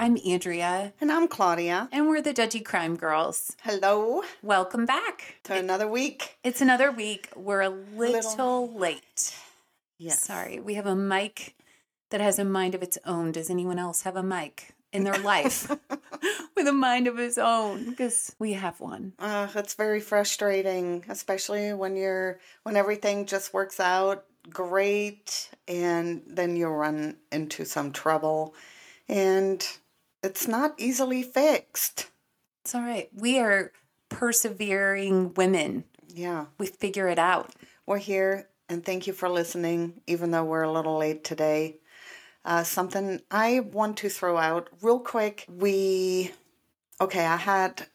I'm Andrea, And I'm Claudia. and we're the Judgy Crime Girls. Hello Welcome back. to another week. It's another week. We're a little, Little- late. Yes. Sorry. We have a mic that has a mind of its own. Does anyone else have a mic in their life with a mind of its own? Because we have one. Uh, it's very frustrating, especially when you're when everything just works out great and then you'll run into some trouble and it's not easily fixed. It's all right. We are persevering women. Yeah. We figure it out. We're here and thank you for listening, even though we're a little late today. Uh, something I want to throw out real quick. We, okay, I had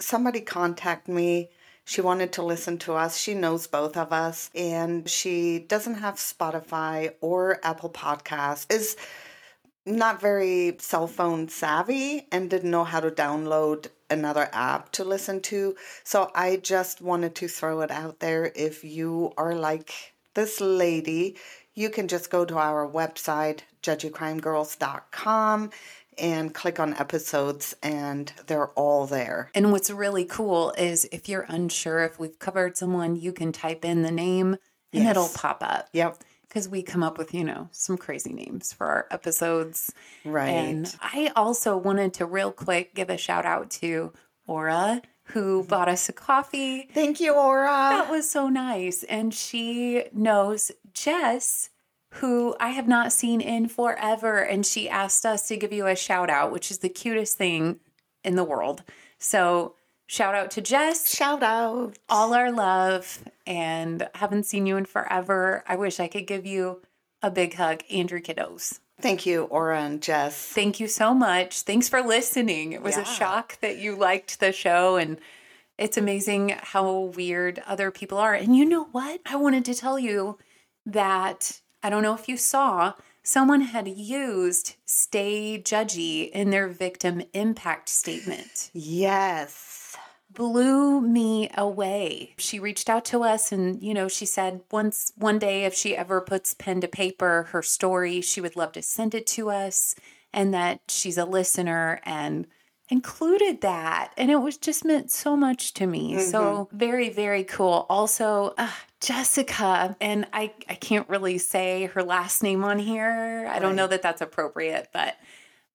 somebody contact me. She wanted to listen to us. She knows both of us, and she doesn't have Spotify or Apple Podcasts. Is not very cell phone savvy and didn't know how to download another app to listen to. So I just wanted to throw it out there. If you are like this lady, you can just go to our website, judgycrimegirls.com, and click on episodes, and they're all there. And what's really cool is if you're unsure if we've covered someone, you can type in the name and it'll pop up. Yep. Because we come up with, you know, some crazy names for our episodes. Right. And I also wanted to real quick give a shout out to Aura, who mm-hmm. bought us a coffee. Thank you, Aura. That was so nice. And she knows Jess, who I have not seen in forever. And she asked us to give you a shout out, which is the cutest thing in the world. So, shout out to Jess, Shout out. all our love, and haven't seen you in forever. I wish I could give you a big hug, Andrew Kiddos. Thank you, Aura and Jess. Thank you so much. Thanks for listening. It was a shock that you liked the show and it's amazing how weird other people are. And you know what? I wanted to tell you that I don't know if you saw, someone had used stay judgy in their victim impact statement Yes. Blew me away. She reached out to us and you know, she said once one day if she ever puts pen to paper her story, she would love to send it to us and that she's a listener and included that and it was just meant so much to me. So very very cool. Also, uh, Jessica and I I can't really say her last name on here. I don't know that that's appropriate, but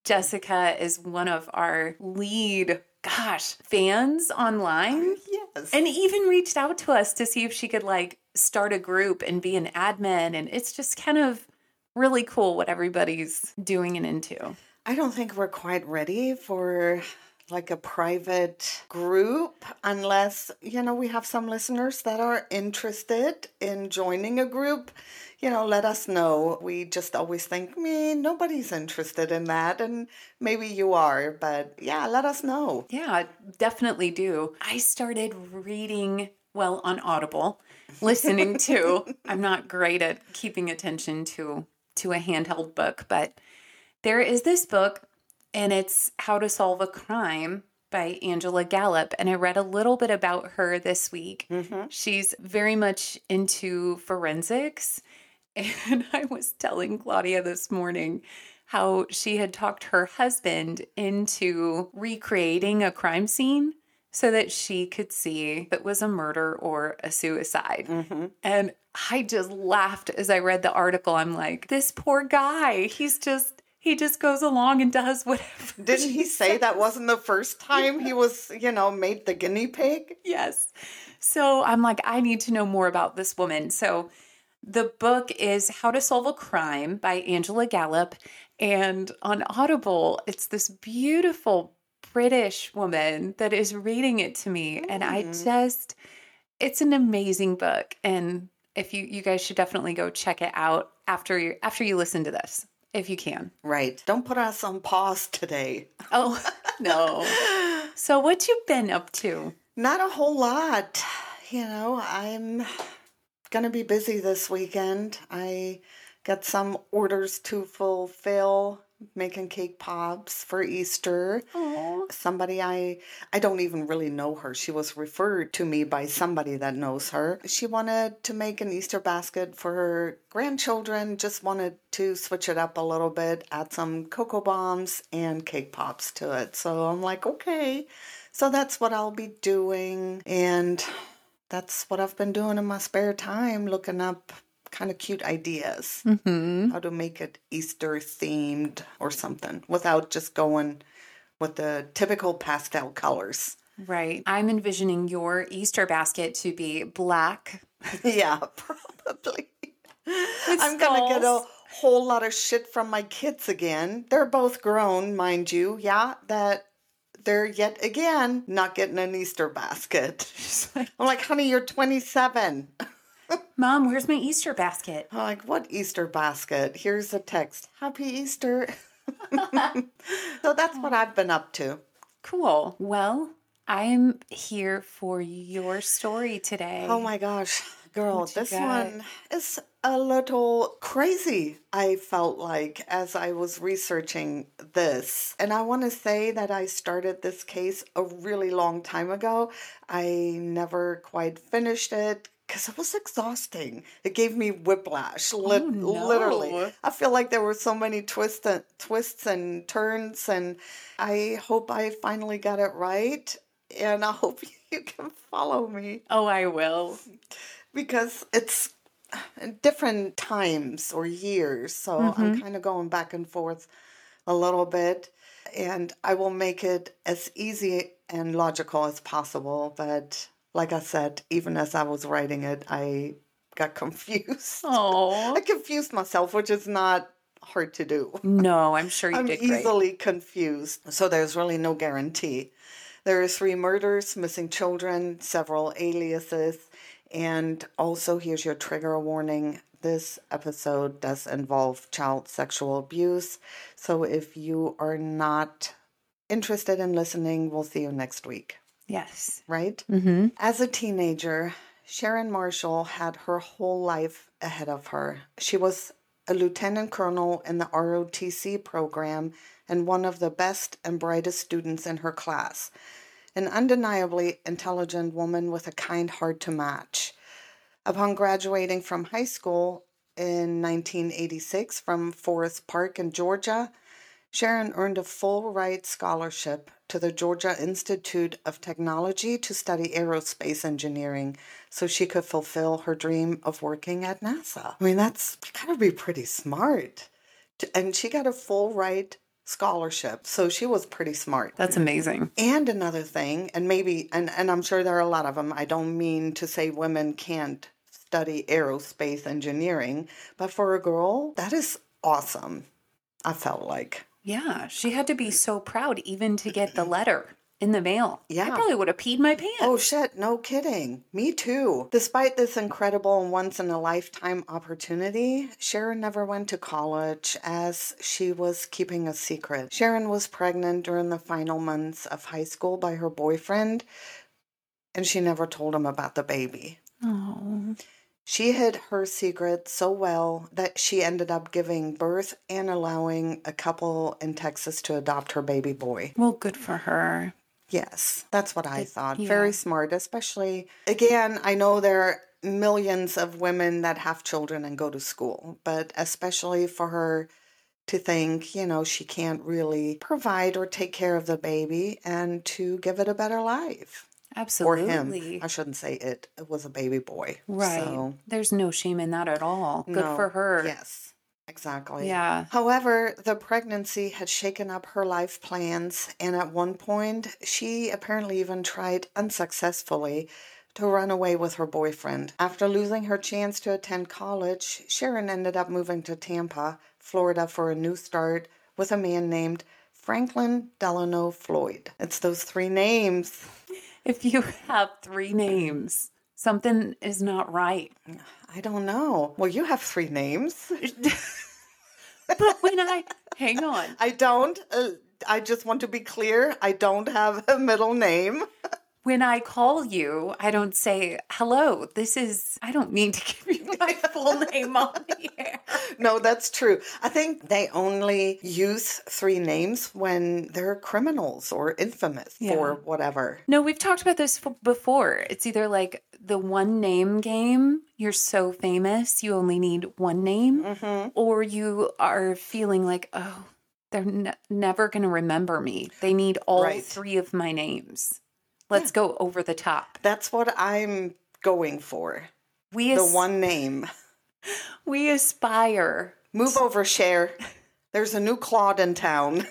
Jessica is one of our lead, gosh, fans online Yes. and even reached out to us to see if she could like start a group and be an admin. And it's just kind of really cool what everybody's doing and into. I don't think we're quite ready for like a private group unless, you know, we have some listeners that are interested in joining a group. You know, let us know. We just always think, me, nobody's interested in that. And maybe you are, but yeah, let us know. Yeah, definitely do. I started reading, well, on Audible, listening to. I'm not great at keeping attention to to a handheld book, but there is this book and it's How to Solve a Crime by Angela Gallop. And I read a little bit about her this week. Mm-hmm. She's very much into forensics. And I was telling Claudia this morning how she had talked her husband into recreating a crime scene so that she could see if it was a murder or a suicide. Mm-hmm. And I just laughed as I read the article. I'm like, this poor guy, he's just, he just goes along and does whatever. Didn't he say that wasn't the first time he was, you know, made the guinea pig? Yes. So I'm like, I need to know more about this woman. So the book is How to Solve a Crime by Angela Gallop. And on Audible, it's this beautiful British woman that is reading it to me. And I mm. just, it's an amazing book. And if you, you guys should definitely go check it out after you, after you listen to this, if you can. Right. Don't put us on pause today. Oh, no. So what you been up to? Not a whole lot. You know, I'm going to be busy this weekend. I got some orders to fulfill making cake pops for Easter. Oh, Somebody I I don't even really know her. She was referred to me by somebody that knows her. She wanted to make an Easter basket for her grandchildren, just wanted to switch it up a little bit, add some cocoa bombs and cake pops to it. So I'm like, okay. So that's what I'll be doing and that's what I've been doing in my spare time, looking up kind of cute ideas hmm how to make it Easter themed or something without just going with the typical pastel colors. right. I'm envisioning your Easter basket to be black. yeah, probably. I'm going to get a whole lot of shit from my kids again. They're both grown, mind you. Yeah, that they're yet again not getting an Easter basket. I'm like, honey, you're 27. Mom, where's my Easter basket? I'm like, what Easter basket? Here's a text. Happy Easter. so that's what I've been up to. Cool. Well, I'm here for your story today. Oh my gosh, girl, What this one is a little crazy. I felt like as I was researching this. And I want to say that I started this case a really long time ago. I never quite finished it because it was exhausting. It gave me whiplash, oh, lit- Oh, no. literally. I feel like there were so many twists and, twists and turns, and I hope I finally got it right. And I hope you can follow me Oh, I will. because it's different times or years. So I'm mm-hmm. kind of going back and forth a little bit. And I will make it as easy and logical as possible. But like I said, even as I was writing it, I got confused. Oh. I confused myself, which is not hard to do. No, I'm sure you I'm did great. easily confused. So there's really no guarantee. There are three murders, missing children, several aliases, and also here's your trigger warning. This episode does involve child sexual abuse. So if you are not interested in listening, we'll see you next week, Yes. right? Mm-hmm. As a teenager, Sharon Marshall had her whole life ahead of her. She was a lieutenant colonel in the ROTC program and one of the best and brightest students in her class. An undeniably intelligent woman with a kind heart to match. Upon graduating from high school in 1986 from Forest Park in Georgia, Sharon earned a full ride scholarship to the Georgia Institute of Technology to study aerospace engineering so she could fulfill her dream of working at NASA. I mean, that's gotta be pretty smart. And she got a full ride scholarship, so she was pretty smart. That's amazing. And another thing, and maybe, and, and I'm sure there are a lot of them, I don't mean to say women can't study aerospace engineering, but for a girl, that is awesome. I felt like. Yeah, she had to be so proud even to get the letter in the mail. Yeah. I probably would have peed my pants. Oh shit, no kidding. Me too. Despite this incredible and once in a lifetime opportunity, Sharon never went to college as she was keeping a secret. Sharon was pregnant during the final months of high school by her boyfriend, and she never told him about the baby. Oh. She hid her secret so well that she ended up giving birth and allowing a couple in Texas to adopt her baby boy. Well, good for her. Yes, that's what I thought. yeah. Very smart, especially again, I know there are millions of women that have children and go to school, but especially for her to think, you know, she can't really provide or take care of the baby and to give it a better life. Or Absolutely. him. I shouldn't say it. It was a baby boy. Right. So, There's no shame in that at all. Good no. for her. Yes, exactly. Yeah. However, the pregnancy had shaken up her life plans, and at one point, she apparently even tried unsuccessfully to run away with her boyfriend. After losing her chance to attend college, Sharon ended up moving to Tampa, Florida for a new start with a man named Franklin Delano Floyd. It's those three names. If you have three names, something is not right. I don't know. Well, you have three names. But when I hang on, I don't. Uh, I just want to be clear. I don't have a middle name. when I call you, I don't say, hello, this is, I don't mean to give you my full name on the air. no, that's true. I think they only use three names when they're criminals or infamous Yeah. or whatever. No, we've talked about this f- before. It's either like the one name game, you're so famous, you only need one name, Mm-hmm. or you are feeling like, oh, they're ne- never going to remember me. They need all Right. three of my names. Let's go over the top. That's what I'm going for. We The one name. we aspire. Move over, Cher. There's a new Claude in town.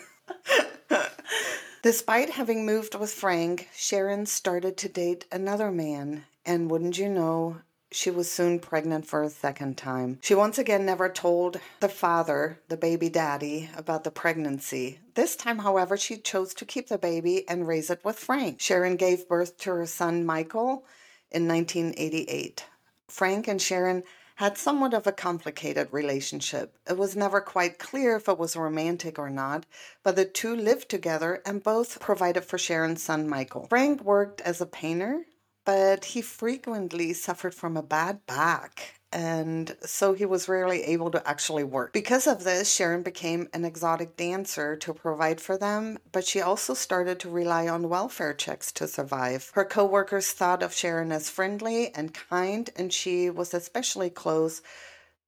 Despite having moved with Frank, Sharon started to date another man, and wouldn't you know, she was soon pregnant for a second time. She once again never told the father, the baby daddy, about the pregnancy. This time, however, she chose to keep the baby and raise it with Frank. Sharon gave birth to her son Michael in 1988. Frank and Sharon had somewhat of a complicated relationship. It was never quite clear if it was romantic or not, but the two lived together and both provided for Sharon's son Michael. Frank worked as a painter, but he frequently suffered from a bad back. And so he was rarely able to actually work. Because of this, Sharon became an exotic dancer to provide for them, but she also started to rely on welfare checks to survive. Her coworkers thought of Sharon as friendly and kind, and she was especially close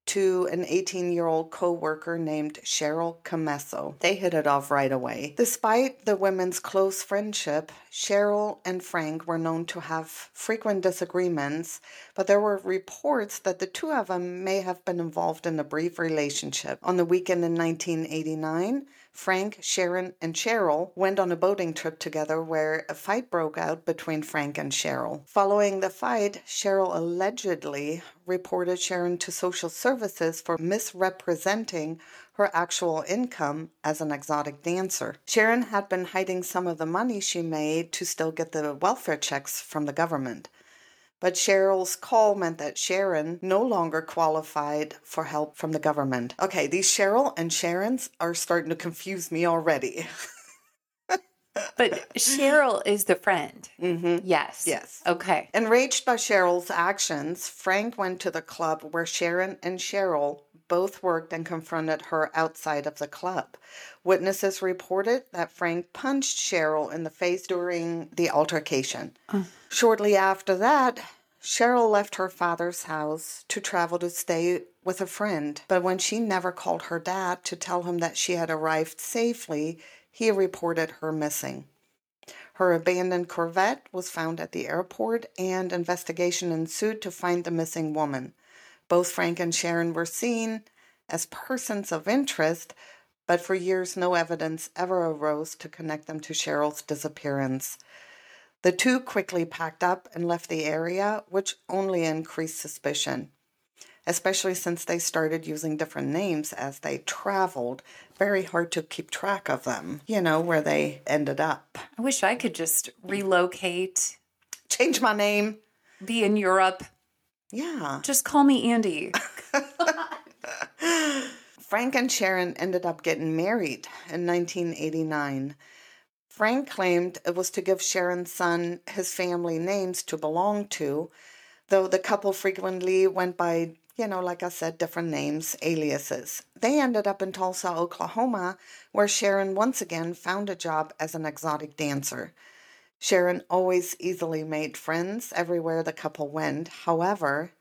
to an 18 year old co worker named Cheryl Commesso. They hit it off right away. Despite the women's close friendship, Cheryl and Frank were known to have frequent disagreements, but there were reports that the two of them may have been involved in a brief relationship. On the weekend in 1989, Frank, Sharon, and Cheryl went on a boating trip together where a fight broke out between Frank and Cheryl. Following the fight, Cheryl allegedly reported Sharon to social services for misrepresenting her actual income as an exotic dancer. Sharon had been hiding some of the money she made to still get the welfare checks from the government. But Cheryl's call meant that Sharon no longer qualified for help from the government. Okay, these Cheryl and Sharons are starting to confuse me already. But Cheryl is the friend. Mm-hmm. Yes. Yes. Okay. Enraged by Cheryl's actions, Frank went to the club where Sharon and Cheryl both worked and confronted her outside of the club. Witnesses reported that Frank punched Cheryl in the face during the altercation. Shortly after that, Cheryl left her father's house to travel to stay with a friend, but when she never called her dad to tell him that she had arrived safely, he reported her missing. Her abandoned Corvette was found at the airport, and investigation ensued to find the missing woman. Both Frank and Sharon were seen as persons of interest, but for years no evidence ever arose to connect them to Cheryl's disappearance. The two quickly packed up and left the area, which only increased suspicion, especially since they started using different names as they traveled. Very hard to keep track of them, you know, where they ended up. I wish I could just relocate, Change my name. be in Europe. Yeah. Just call me Andy. Frank and Sharon ended up getting married in 1989. Frank claimed it was to give Sharon's son his family names to belong to, though the couple frequently went by, you know, like I said, different names, aliases. They ended up in Tulsa, Oklahoma, where Sharon once again found a job as an exotic dancer. Sharon always easily made friends everywhere the couple went. However,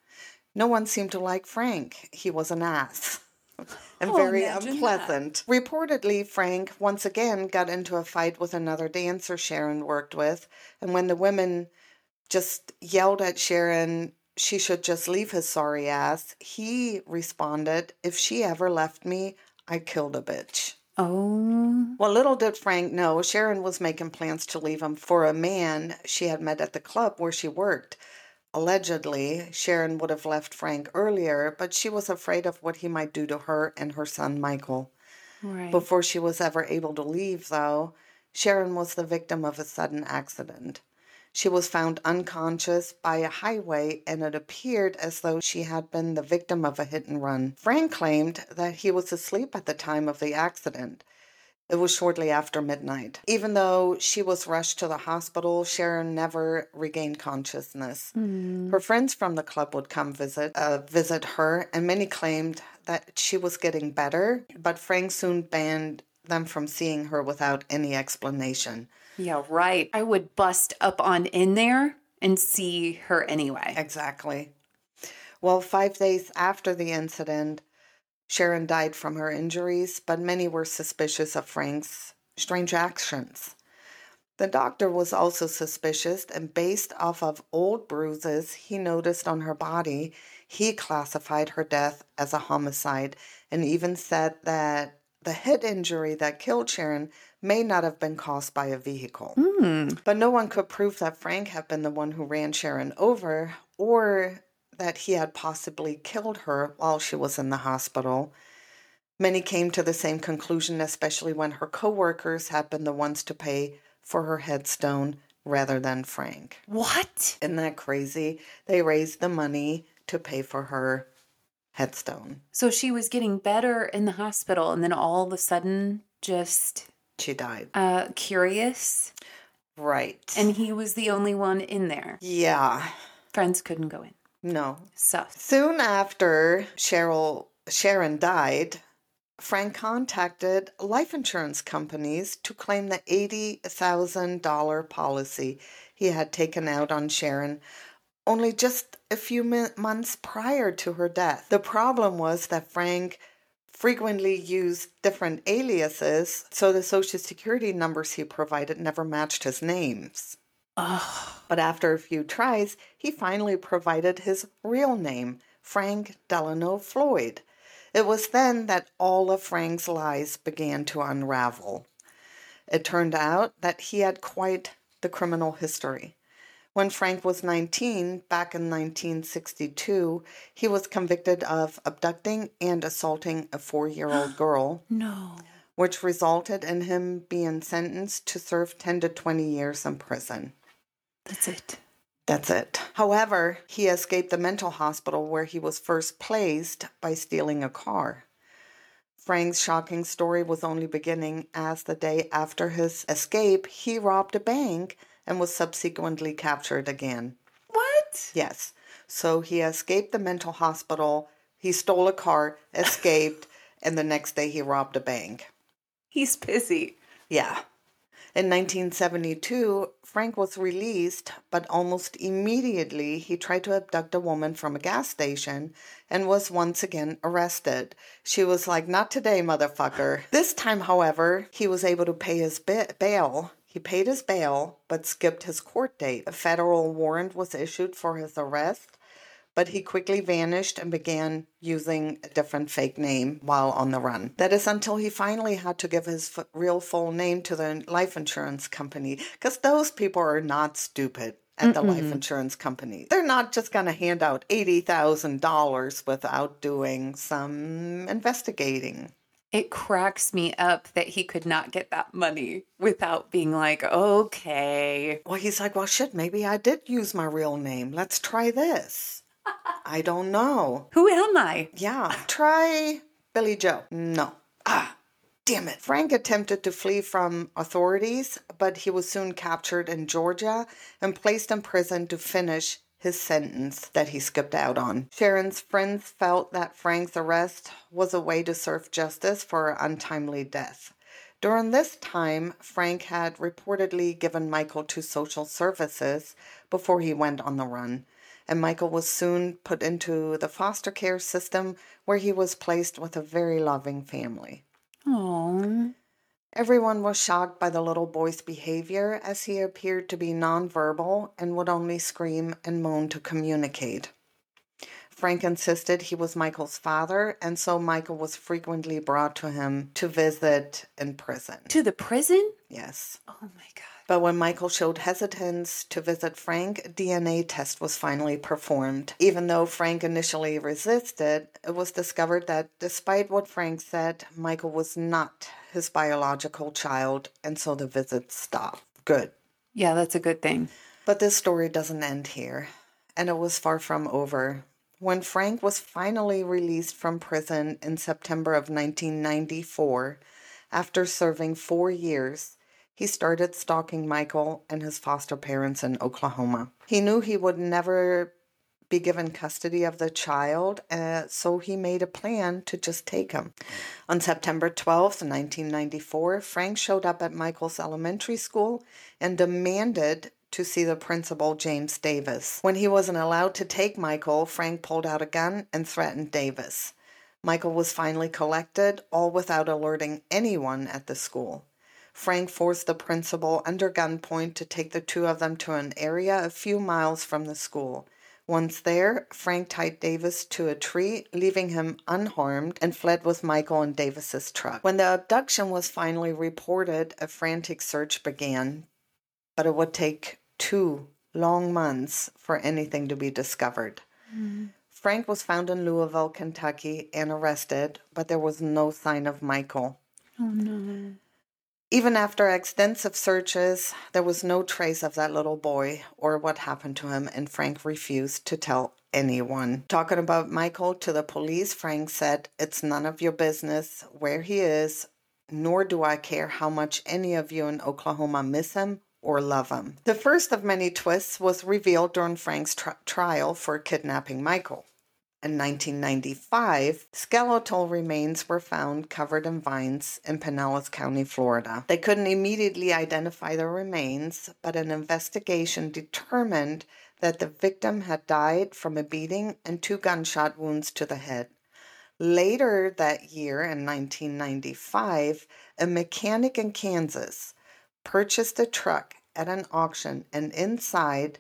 no one seemed to like Frank. He was an ass and Oh, very imagine that. unpleasant. Reportedly, Frank once again got into a fight with another dancer Sharon worked with, and when the women just yelled at Sharon she should just leave his sorry ass, he responded, If she ever left me, I'd kill the bitch. Oh. Well, little did Frank know, Sharon was making plans to leave him for a man she had met at the club where she worked. Allegedly, Sharon would have left Frank earlier, but she was afraid of what he might do to her and her son Michael. Right. Before she was ever able to leave, though, Sharon was the victim of a sudden accident. She was found unconscious by a highway, and it appeared as though she had been the victim of a hit and run. Frank claimed that he was asleep at the time of the accident. It was shortly after midnight. Even though she was rushed to the hospital, Sharon never regained consciousness. Her friends from the club would come visit uh, visit her, and many claimed that she was getting better, but Frank soon banned them from seeing her without any explanation. Yeah, right. I would bust up on in there and see her anyway. Exactly. Well, five days after the incident, Sharon died from her injuries, but many were suspicious of Frank's strange actions. The doctor was also suspicious, and based off of old bruises he noticed on her body, he classified her death as a homicide and even said that the head injury that killed Sharon may not have been caused by a vehicle. Hmm. But no one could prove that Frank had been the one who ran Sharon over or that he had possibly killed her while she was in the hospital. Many came to the same conclusion, especially when her coworkers had been the ones to pay for her headstone rather than Frank. What? Isn't that crazy? They raised the money to pay for her headstone. So she was getting better in the hospital and then all of a sudden just She died. uh curious Right. and he was the only one in there. yeah, Friends couldn't go in. no. So Soon after Cheryl Sharon died, Frank contacted life insurance companies to claim the $80,000 policy he had taken out on Sharon only just a few months prior to her death. The problem was that Frank frequently used different aliases, so the social security numbers he provided never matched his names. Ugh. But after a few tries, he finally provided his real name, Frank Delano Floyd. It was then that all of Frank's lies began to unravel. It turned out that he had quite the criminal history. When Frank was 19, back in 1962, he was convicted of abducting and assaulting a four year old girl, No. which resulted in him being sentenced to serve 10 to 20 years in prison. That's it. That's it. However, he escaped the mental hospital where he was first placed by stealing a car. Frank's shocking story was only beginning as the day after his escape, he robbed a bank and was subsequently captured again. What? Yes. So he escaped the mental hospital, he stole a car, escaped, and the next day he robbed a bank. He's busy. Yeah. In 1972, Frank was released, but almost immediately he tried to abduct a woman from a gas station and was once again arrested. She was like, Not today, motherfucker. This time, however, he was able to pay his ba- bail. He paid his bail, but skipped his court date. A federal warrant was issued for his arrest, but he quickly vanished and began using a different fake name while on the run. That is until he finally had to give his f- real full name to the life insurance company because those people are not stupid at the life insurance company. They're not just going to hand out $80,000 without doing some investigating. It cracks me up that he could not get that money without being like, okay. Well, he's like, well, shit, maybe I did use my real name. Let's try this. I don't know. Who am I? Yeah. Try Billy Joe. No. Ah, damn it. Frank attempted to flee from authorities, but he was soon captured in Georgia and placed in prison to finish his sentence that he skipped out on. Sharon's friends felt that Frank's arrest was a way to serve justice for her untimely death. During this time, Frank had reportedly given Michael to social services before he went on the run and Michael was soon put into the foster care system where he was placed with a very loving family. Oh. Everyone was shocked by the little boy's behavior as he appeared to be nonverbal and would only scream and moan to communicate. Frank insisted he was Michael's father, and so Michael was frequently brought to him to visit in prison. To the prison? Yes. Oh my God. But when Michael showed hesitance to visit Frank, a DNA test was finally performed. Even though Frank initially resisted, it was discovered that despite what Frank said, Michael was not his biological child, and so the visit stopped. Good. Yeah, that's a good thing. But this story doesn't end here, and it was far from over. When Frank was finally released from prison in September of 1994, After serving four years, he started stalking Michael and his foster parents in Oklahoma. He knew he would never be given custody of the child, uh, so he made a plan to just take him. On September 12th, 1994, Frank showed up at Michael's elementary school and demanded to see the principal, James Davis. When he wasn't allowed to take Michael, Frank pulled out a gun and threatened Davis. Michael was finally collected, all without alerting anyone at the school. Frank forced the principal under gunpoint to take the two of them to an area a few miles from the school. Once there, Frank tied Davis to a tree, leaving him unharmed, and fled with Michael in Davis's truck. When the abduction was finally reported, a frantic search began, but it would take two long months for anything to be discovered. Mm. Frank was found in Louisville, Kentucky, and arrested, but there was no sign of Michael. Oh, no. Even after extensive searches, there was no trace of that little boy or what happened to him, and Frank refused to tell anyone. Talking about Michael to the police, Frank said, It's none of your business where he is, nor do I care how much any of you in Oklahoma miss him or love him. The first of many twists was revealed during Frank's tri- trial for kidnapping Michael. In 1995, skeletal remains were found covered in vines in Pinellas County, Florida. They couldn't immediately identify the remains, but an investigation determined that the victim had died from a beating and two gunshot wounds to the head. Later that year, in 1995, a mechanic in Kansas purchased a truck at an auction, and inside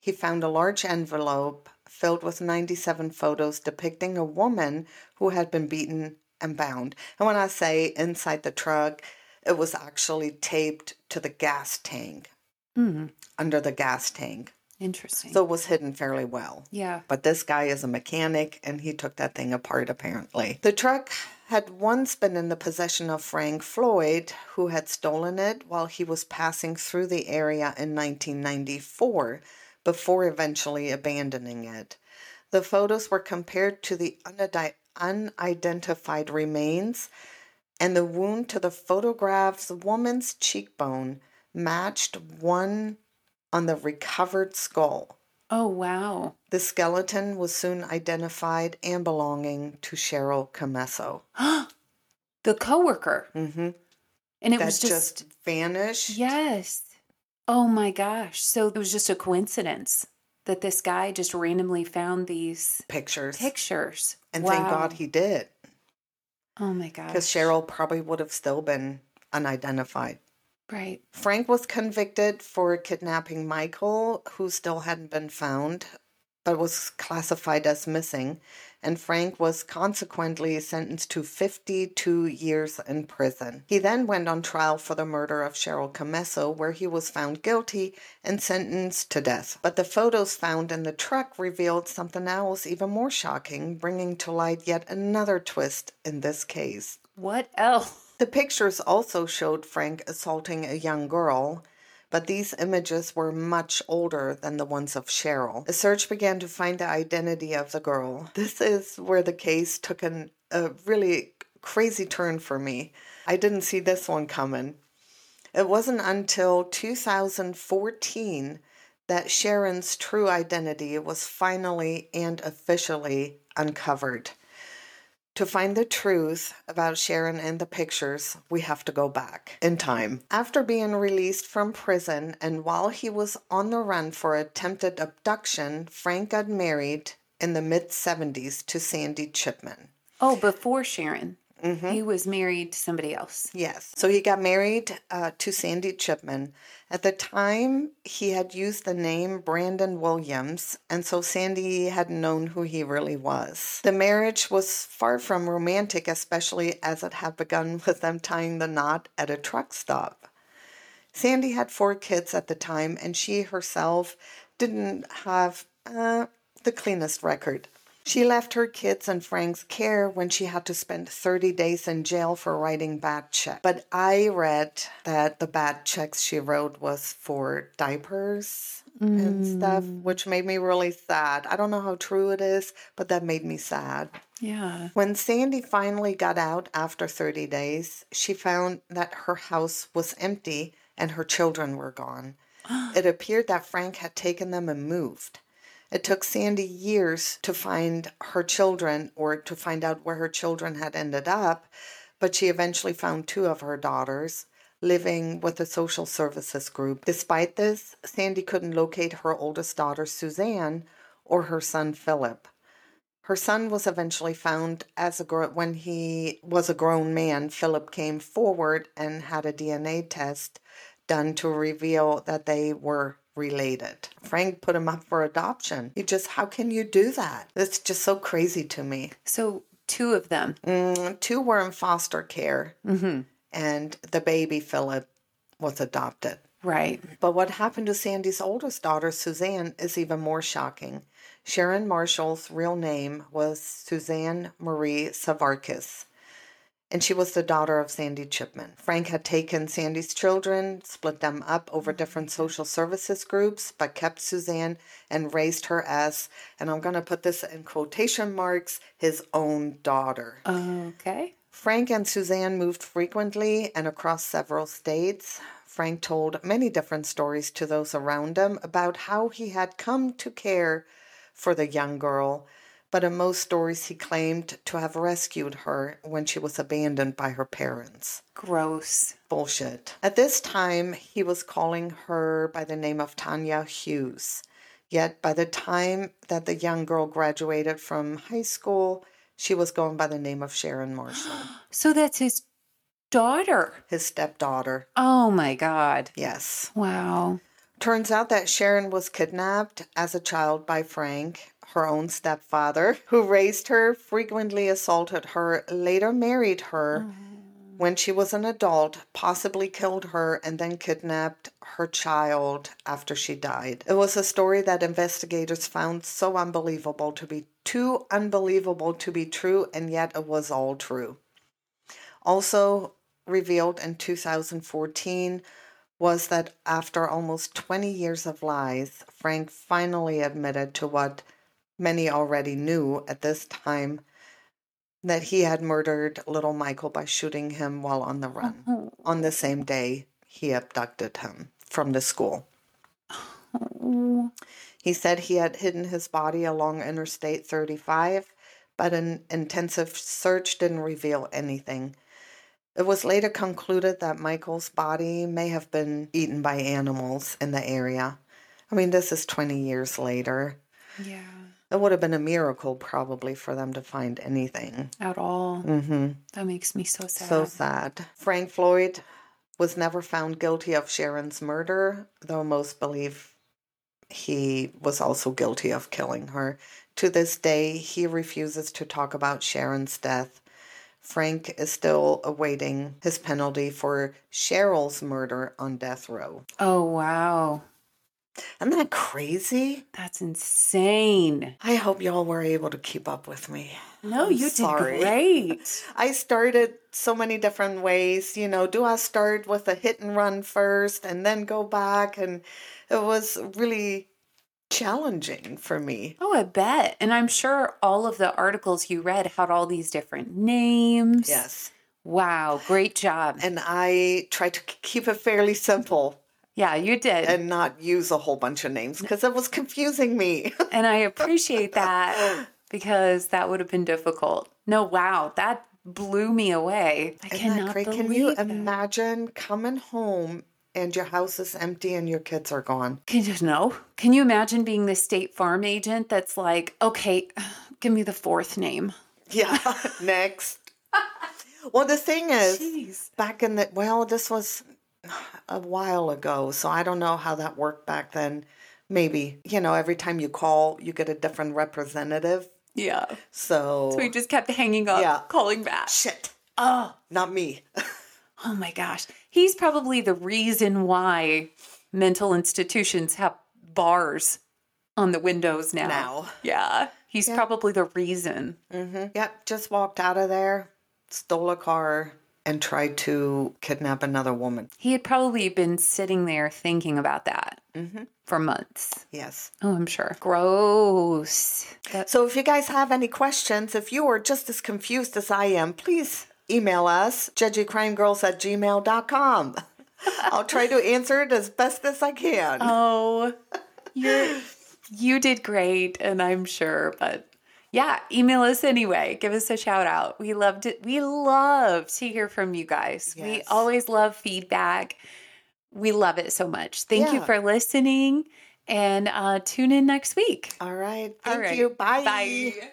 he found a large envelope filled with 97 photos depicting a woman who had been beaten and bound. And when I say inside the truck, it was actually taped to the gas tank, mm-hmm. under the gas tank. Interesting. So it was hidden fairly well. Yeah. But this guy is a mechanic and he took that thing apart apparently. The truck had once been in the possession of Frank Floyd, who had stolen it while he was passing through the area in 1994 before eventually abandoning it. The photos were compared to the unidentified remains, and the wound to the photograph's woman's cheekbone matched one on the recovered skull. Oh, wow. The skeleton was soon identified and belonging to Cheryl Commesso. the coworker. Mm-hmm. And it that was just, just vanished. Yes. Oh my gosh. So it was just a coincidence that this guy just randomly found these pictures. Pictures. And wow. thank God he did. Oh my gosh. Because Cheryl probably would have still been unidentified. Right. Frank was convicted for kidnapping Michael, who still hadn't been found, but was classified as missing and Frank was consequently sentenced to 52 years in prison. He then went on trial for the murder of Cheryl Commesso, where he was found guilty and sentenced to death. But the photos found in the truck revealed something else even more shocking, bringing to light yet another twist in this case. What else? The pictures also showed Frank assaulting a young girl but these images were much older than the ones of Cheryl. A search began to find the identity of the girl. This is where the case took an, a really crazy turn for me. I didn't see this one coming. It wasn't until 2014 that Sharon's true identity was finally and officially uncovered. To find the truth about Sharon and the pictures, we have to go back in time. After being released from prison and while he was on the run for attempted abduction, Frank got married in the mid 70s to Sandy Chipman. Oh, before Sharon. Mm-hmm. He was married to somebody else. Yes. So he got married uh, to Sandy Chipman. At the time, he had used the name Brandon Williams, and so Sandy hadn't known who he really was. The marriage was far from romantic, especially as it had begun with them tying the knot at a truck stop. Sandy had four kids at the time, and she herself didn't have uh, the cleanest record. She left her kids in Frank's care when she had to spend 30 days in jail for writing bad checks. But I read that the bad checks she wrote was for diapers and stuff, mm. which made me really sad. I don't know how true it is, but that made me sad. Yeah. When Sandy finally got out after 30 days, she found that her house was empty and her children were gone. it appeared that Frank had taken them and moved. It took Sandy years to find her children or to find out where her children had ended up, but she eventually found two of her daughters living with a social services group. Despite this, Sandy couldn't locate her oldest daughter, Suzanne, or her son, Philip. Her son was eventually found as a gr- when he was a grown man. Philip came forward and had a DNA test done to reveal that they were related. Frank put him up for adoption. You just, how can you do that? It's just so crazy to me. So two of them. Mm, two were in foster care, and the baby Philip was adopted. Right. But what happened to Sandy's oldest daughter, Suzanne, is even more shocking. Sharon Marshall's real name was Suzanne Marie Sevakis, and she was the daughter of Sandy Chipman. Frank had taken Sandy's children, split them up over different social services groups, but kept Suzanne and raised her as, and I'm going to put this in quotation marks, his own daughter. Okay. Frank and Suzanne moved frequently and across several states. Frank told many different stories to those around him about how he had come to care for the young girl, but in most stories he claimed to have rescued her when she was abandoned by her parents. Gross. Bullshit. At this time, he was calling her by the name of Tanya Hughes. Yet by the time that the young girl graduated from high school, she was going by the name of Sharon Marshall, So that's his daughter. his stepdaughter. Oh my God. Yes. Wow. Turns out that Sharon was kidnapped as a child by Frank, her own stepfather, who raised her, frequently assaulted her, later married her oh. when she was an adult, possibly killed her, and then kidnapped her child after she died. It was a story that investigators found so unbelievable to be too unbelievable to be true, and yet it was all true. Also revealed in 2014 was that after almost 20 years of lies, Frank finally admitted to what many already knew at this time that he had murdered little Michael by shooting him while on the run Oh. on the same day he abducted him from the school. Oh. He said he had hidden his body along Interstate 35, but an intensive search didn't reveal anything. It was later concluded that Michael's body may have been eaten by animals in the area. I mean, this is 20 years later. Yeah. It would have been a miracle, probably, for them to find anything. At all. Mm-hmm. That makes me so sad. So sad. Frank Floyd was never found guilty of Sharon's murder, though most believe he was also guilty of killing her. To this day, he refuses to talk about Sharon's death. Frank is still awaiting his penalty for Cheryl's murder on death row. oh wow. Isn't that crazy? That's insane. I hope y'all were able to keep up with me. No, I'm you sorry. did great. I started so many different ways. You know, do I start with a hit and run first and then go back? And it was really challenging for me. Oh, I bet. And I'm sure all of the articles you read had all these different names. Yes. Wow, great job. And I tried to keep it fairly simple Yeah, you did. And, not use a whole bunch of names because it was confusing me. And I appreciate that because that would have been difficult. No, wow, that blew me away. I Isn't cannot believe Can you imagine coming home and your house is empty and your kids are gone? Can you know? Can you imagine being the state farm agent that's like, okay, give me the fourth name? Yeah. Next. Well, the thing is, Jeez. back in the well this was a while ago so i don't know how that worked back then maybe you know every time you call you get a different representative Yeah. so, So we just kept hanging up, Yeah. calling back. shit Oh, not me oh my gosh. He's probably the reason why mental institutions have bars on the windows now. now Yeah. He's probably the reason. Mm-hmm. Yep, just walked out of there, stole a car, and tried to kidnap another woman. He had probably been sitting there thinking about that Mm-hmm. for months. Yes. Oh, I'm sure. Gross. That- So if you guys have any questions, if you are just as confused as I am, please email us, judgycrimegirls at gmail.com. I'll try to answer it as best as I can. Oh, you're you did great, and I'm sure. But yeah, email us anyway. Give us a shout out. We loved it. We love to hear from you guys. We always love feedback. We love it so much. Thank you for listening, and uh, tune in next week. All right. All Thank right. you. Bye. Bye.